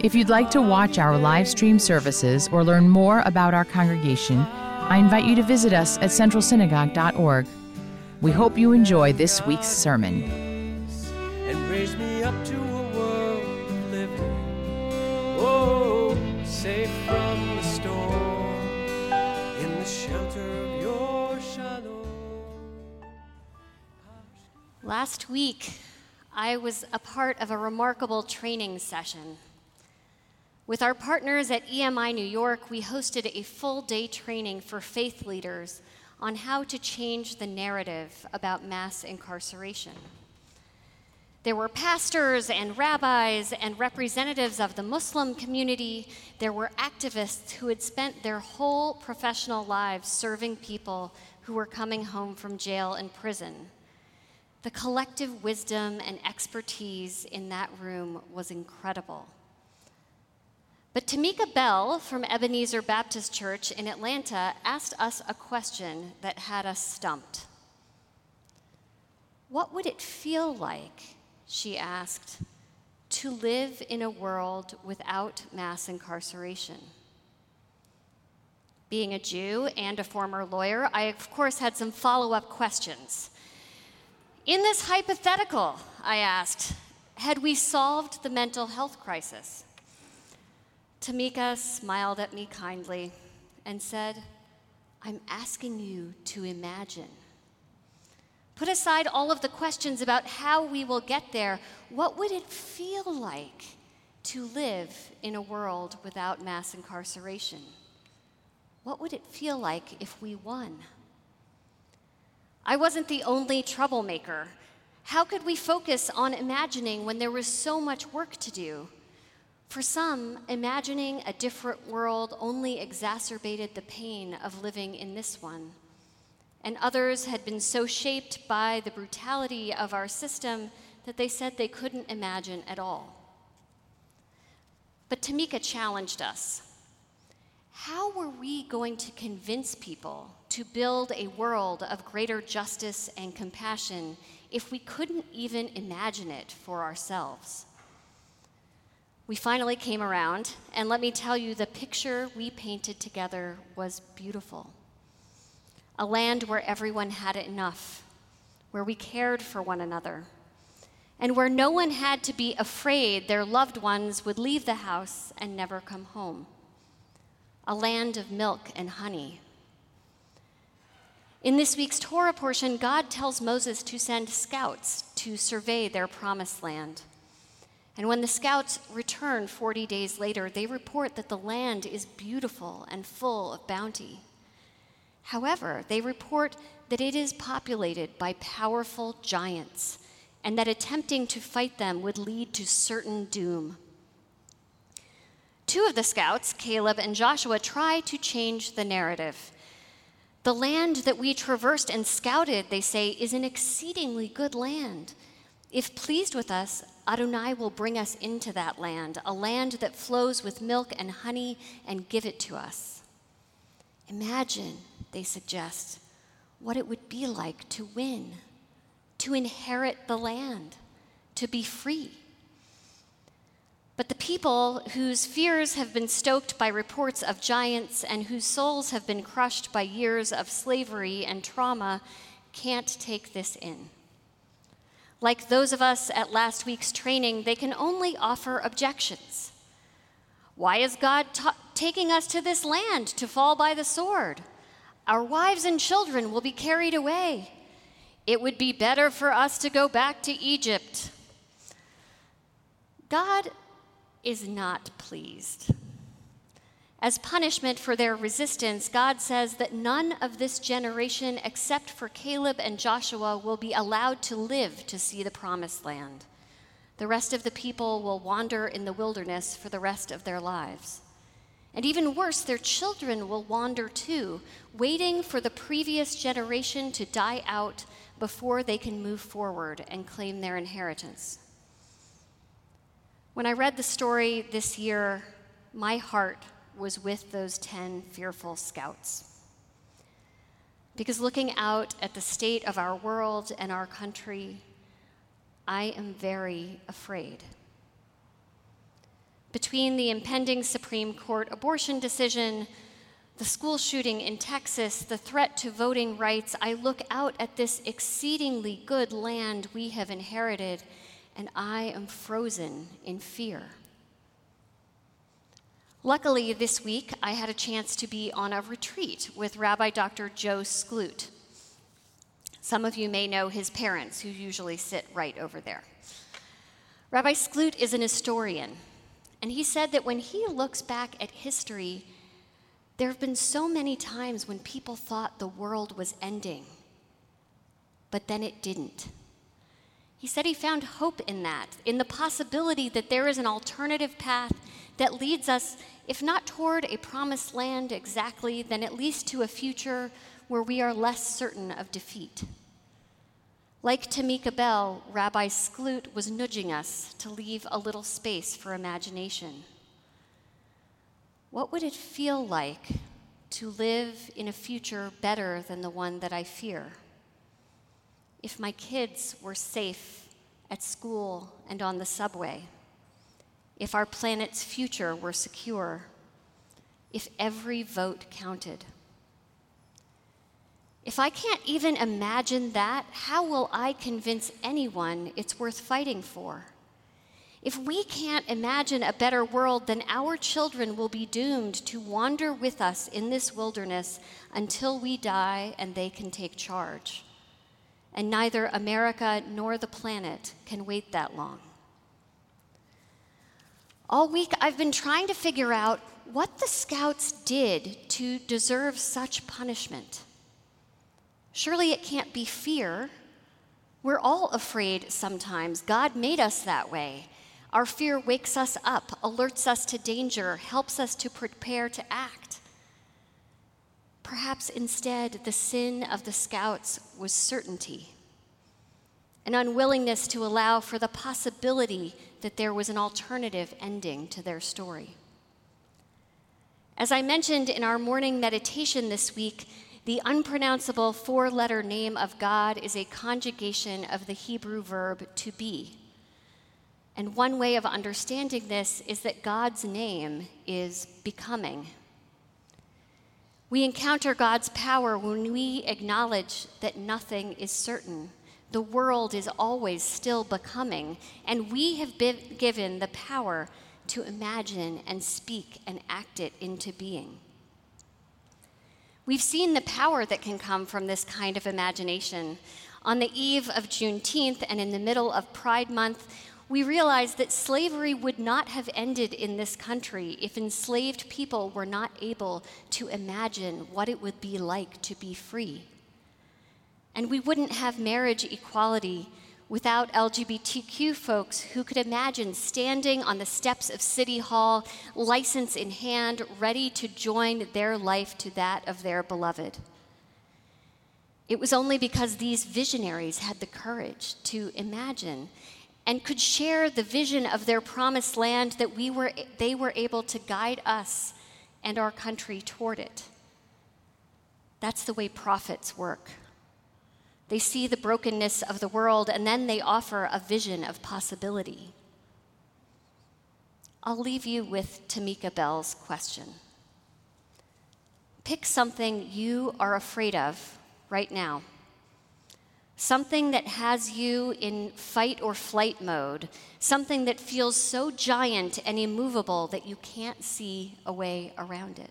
If you'd like to watch our live stream services or learn more about our congregation, I invite you to visit us at centralsynagogue.org. We hope you enjoy this week's sermon. and raise me up to a world of living. Oh, safe from the storm, in the shelter of your shalom. Last week, I was a part of a remarkable training session. With our partners at EMI New York, we hosted a full day training for faith leaders on how to change the narrative about mass incarceration. There were pastors and rabbis and representatives of the Muslim community. There were activists who had spent their whole professional lives serving people who were coming home from jail and prison. The collective wisdom and expertise in that room was incredible. But Tamika Bell from Ebenezer Baptist Church in Atlanta asked us a question that had us stumped. What would it feel like, she asked, to live in a world without mass incarceration? Being a Jew and a former lawyer, I of course had some follow up questions. In this hypothetical, I asked, had we solved the mental health crisis? Tamika smiled at me kindly and said, I'm asking you to imagine. Put aside all of the questions about how we will get there. What would it feel like to live in a world without mass incarceration? What would it feel like if we won? I wasn't the only troublemaker. How could we focus on imagining when there was so much work to do? For some, imagining a different world only exacerbated the pain of living in this one. And others had been so shaped by the brutality of our system that they said they couldn't imagine at all. But Tamika challenged us. How were we going to convince people to build a world of greater justice and compassion if we couldn't even imagine it for ourselves? We finally came around, and let me tell you, the picture we painted together was beautiful. A land where everyone had enough, where we cared for one another, and where no one had to be afraid their loved ones would leave the house and never come home. A land of milk and honey. In this week's Torah portion, God tells Moses to send scouts to survey their promised land. And when the scouts return 40 days later, they report that the land is beautiful and full of bounty. However, they report that it is populated by powerful giants and that attempting to fight them would lead to certain doom. Two of the scouts, Caleb and Joshua, try to change the narrative. The land that we traversed and scouted, they say, is an exceedingly good land. If pleased with us, Adonai will bring us into that land, a land that flows with milk and honey, and give it to us. Imagine, they suggest, what it would be like to win, to inherit the land, to be free. But the people whose fears have been stoked by reports of giants and whose souls have been crushed by years of slavery and trauma can't take this in. Like those of us at last week's training, they can only offer objections. Why is God ta- taking us to this land to fall by the sword? Our wives and children will be carried away. It would be better for us to go back to Egypt. God is not pleased. As punishment for their resistance, God says that none of this generation, except for Caleb and Joshua, will be allowed to live to see the promised land. The rest of the people will wander in the wilderness for the rest of their lives. And even worse, their children will wander too, waiting for the previous generation to die out before they can move forward and claim their inheritance. When I read the story this year, my heart was with those 10 fearful scouts. Because looking out at the state of our world and our country, I am very afraid. Between the impending Supreme Court abortion decision, the school shooting in Texas, the threat to voting rights, I look out at this exceedingly good land we have inherited, and I am frozen in fear. Luckily, this week I had a chance to be on a retreat with Rabbi Dr. Joe Skloot. Some of you may know his parents, who usually sit right over there. Rabbi Skloot is an historian, and he said that when he looks back at history, there have been so many times when people thought the world was ending, but then it didn't. He said he found hope in that, in the possibility that there is an alternative path that leads us, if not toward a promised land exactly, then at least to a future where we are less certain of defeat. Like Tamika Bell, Rabbi Skloot was nudging us to leave a little space for imagination. What would it feel like to live in a future better than the one that I fear? If my kids were safe at school and on the subway, if our planet's future were secure, if every vote counted. If I can't even imagine that, how will I convince anyone it's worth fighting for? If we can't imagine a better world, then our children will be doomed to wander with us in this wilderness until we die and they can take charge and neither America nor the planet can wait that long. All week, I've been trying to figure out what the scouts did to deserve such punishment. Surely it can't be fear. We're all afraid sometimes. God made us that way. Our fear wakes us up, alerts us to danger, helps us to prepare to act. Perhaps instead, the sin of the scouts was certainty, an unwillingness to allow for the possibility that there was an alternative ending to their story. As I mentioned in our morning meditation this week, the unpronounceable four letter name of God is a conjugation of the Hebrew verb to be. And one way of understanding this is that God's name is becoming. We encounter God's power when we acknowledge that nothing is certain. The world is always still becoming, and we have been given the power to imagine and speak and act it into being. We've seen the power that can come from this kind of imagination. On the eve of Juneteenth and in the middle of Pride Month, we realize that slavery would not have ended in this country if enslaved people were not able to imagine what it would be like to be free. And we wouldn't have marriage equality without LGBTQ folks who could imagine standing on the steps of City Hall, license in hand, ready to join their life to that of their beloved. It was only because these visionaries had the courage to imagine and could share the vision of their promised land that we were, they were able to guide us and our country toward it. That's the way prophets work. They see the brokenness of the world and then they offer a vision of possibility. I'll leave you with Tamika Bell's question. Pick something you are afraid of right now something that has you in fight or flight mode, something that feels so giant and immovable that you can't see a way around it.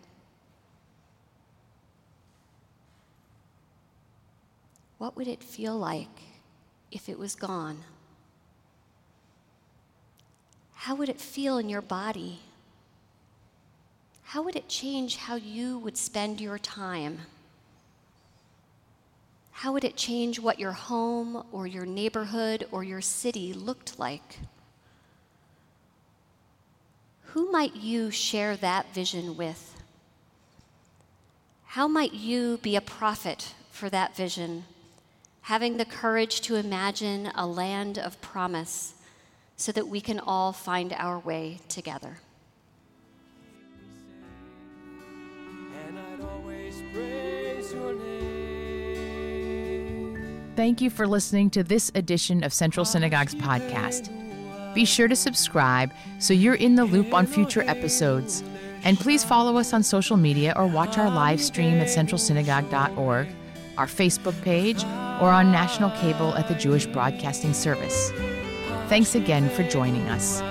What would it feel like if it was gone? How would it feel in your body? How would it change how you would spend your time? how would it change what your home or your neighborhood or your city looked like? Who might you share that vision with? How might you be a prophet for that vision, having the courage to imagine a land of promise so that we can all find our way together? Thank you for listening to this edition of Central Synagogue's podcast. Be sure to subscribe so you're in the loop on future episodes. And please follow us on social media or watch our live stream at centralsynagogue.org, our Facebook page, or on national cable at the Jewish Broadcasting Service. Thanks again for joining us.